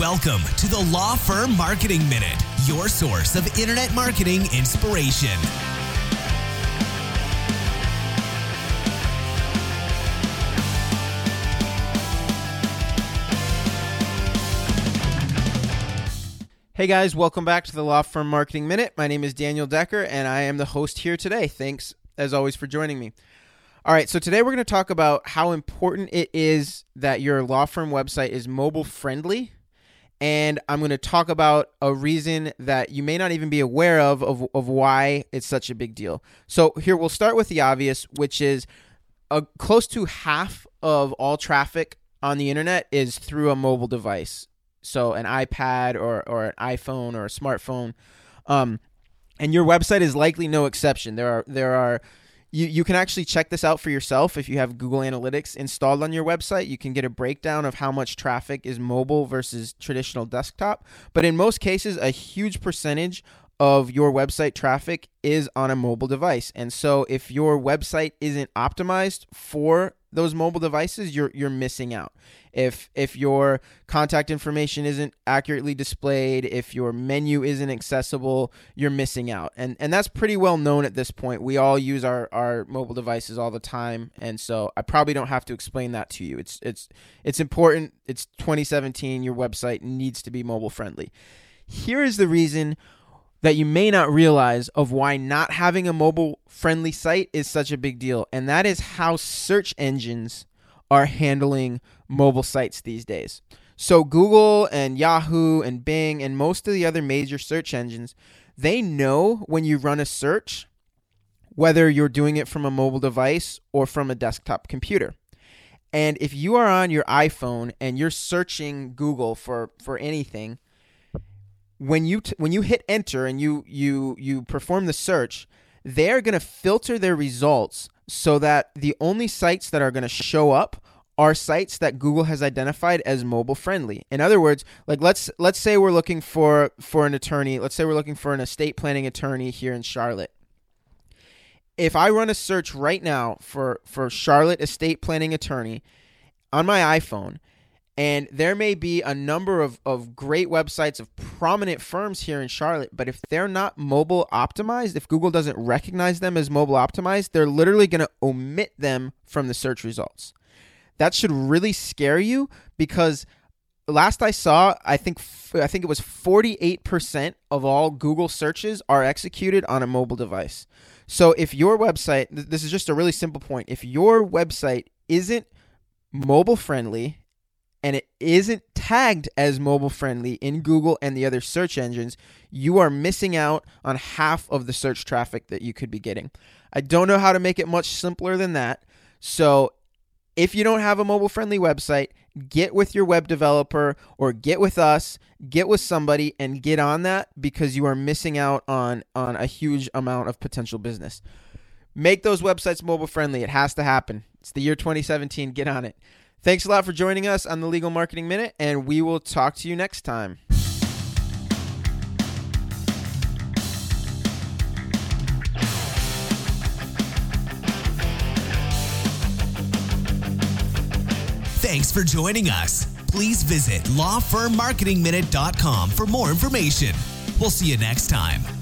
Welcome to the Law Firm Marketing Minute, your source of internet marketing inspiration. Hey guys, welcome back to the Law Firm Marketing Minute. My name is Daniel Decker and I am the host here today. Thanks as always for joining me. All right, so today we're going to talk about how important it is that your law firm website is mobile friendly. And I'm going to talk about a reason that you may not even be aware of, of of why it's such a big deal. So here we'll start with the obvious, which is a, close to half of all traffic on the internet is through a mobile device. So an iPad or, or an iPhone or a smartphone. Um, and your website is likely no exception. There are there are you, you can actually check this out for yourself if you have Google Analytics installed on your website. You can get a breakdown of how much traffic is mobile versus traditional desktop. But in most cases, a huge percentage of your website traffic is on a mobile device. And so if your website isn't optimized for those mobile devices, you're you're missing out. If if your contact information isn't accurately displayed, if your menu isn't accessible, you're missing out. And and that's pretty well known at this point. We all use our our mobile devices all the time, and so I probably don't have to explain that to you. It's it's it's important. It's 2017. Your website needs to be mobile friendly. Here is the reason that you may not realize of why not having a mobile friendly site is such a big deal. And that is how search engines are handling mobile sites these days. So Google and Yahoo and Bing and most of the other major search engines, they know when you run a search whether you're doing it from a mobile device or from a desktop computer. And if you are on your iPhone and you're searching Google for for anything, when you t- when you hit enter and you you you perform the search, they're going to filter their results so that the only sites that are going to show up are sites that Google has identified as mobile friendly. In other words, like let's let's say we're looking for for an attorney, let's say we're looking for an estate planning attorney here in Charlotte. If I run a search right now for for Charlotte estate planning attorney on my iPhone, and there may be a number of, of great websites of prominent firms here in Charlotte, but if they're not mobile optimized, if Google doesn't recognize them as mobile optimized, they're literally going to omit them from the search results. That should really scare you because last I saw, I think I think it was 48% of all Google searches are executed on a mobile device. So if your website, this is just a really simple point, if your website isn't mobile friendly and it isn't tagged as mobile friendly in Google and the other search engines, you are missing out on half of the search traffic that you could be getting. I don't know how to make it much simpler than that. So, if you don't have a mobile friendly website, get with your web developer or get with us, get with somebody and get on that because you are missing out on on a huge amount of potential business. Make those websites mobile friendly. It has to happen. It's the year 2017. Get on it. Thanks a lot for joining us on the Legal Marketing Minute, and we will talk to you next time. Thanks for joining us. Please visit lawfirmmarketingminute.com for more information. We'll see you next time.